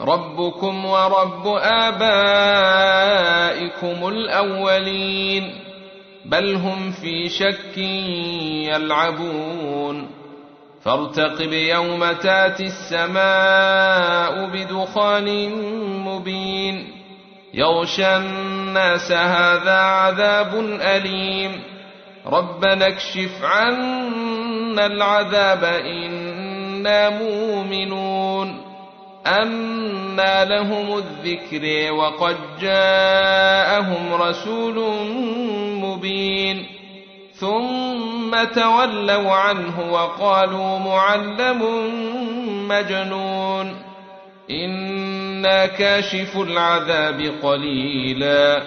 ربكم ورب آبائكم الأولين بل هم في شك يلعبون فارتقب يوم تأتي السماء بدخان مبين يغشى الناس هذا عذاب أليم ربنا اكشف عنا العذاب إنا مؤمنون أنى لهم الذكر وقد جاءهم رسول مبين ثم تولوا عنه وقالوا معلم مجنون إنا كاشف العذاب قليلا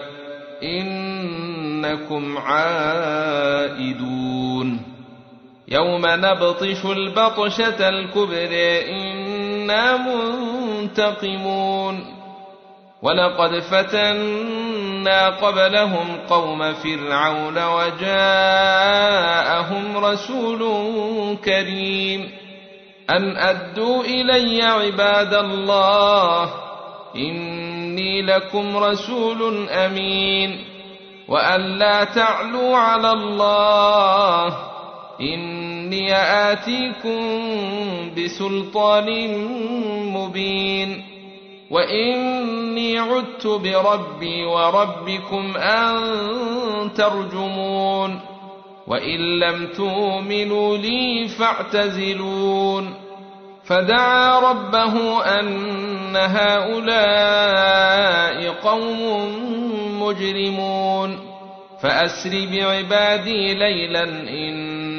إنكم عائدون يوم نبطش البطشة الكبرى إنا منتقمون. ولقد فتنا قبلهم قوم فرعون وجاءهم رسول كريم. أن أدوا إلي عباد الله إني لكم رسول أمين. وأن لا تعلوا على الله إني آتيكم بسلطان مبين وإني عدت بربي وربكم أن ترجمون وإن لم تؤمنوا لي فاعتزلون فدعا ربه أن هؤلاء قوم مجرمون فأسر بعبادي ليلا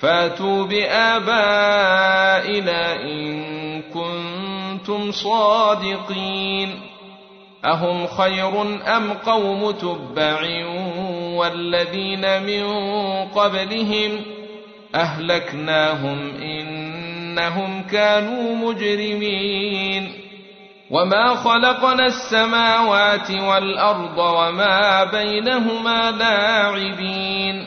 فاتوا بآبائنا إن كنتم صادقين. أهم خير أم قوم تبع والذين من قبلهم أهلكناهم إنهم كانوا مجرمين. وما خلقنا السماوات والأرض وما بينهما لاعبين.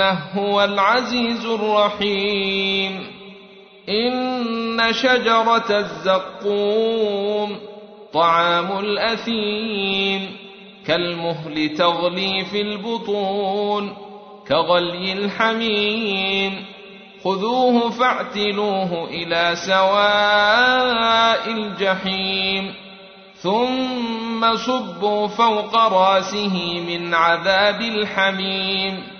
انه هو العزيز الرحيم. إن شجرة الزقوم طعام الأثيم كالمهل تغلي في البطون كغلي الحميم. خذوه فاعتلوه إلى سواء الجحيم ثم صبوا فوق رأسه من عذاب الحميم.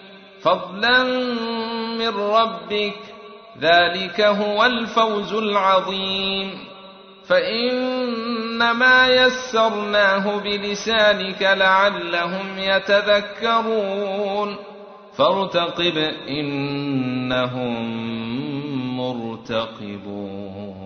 فضلا من ربك ذلك هو الفوز العظيم. فإنما يسرناه بلسانك لعلهم يتذكرون. فارتقب إنهم مرتقبون.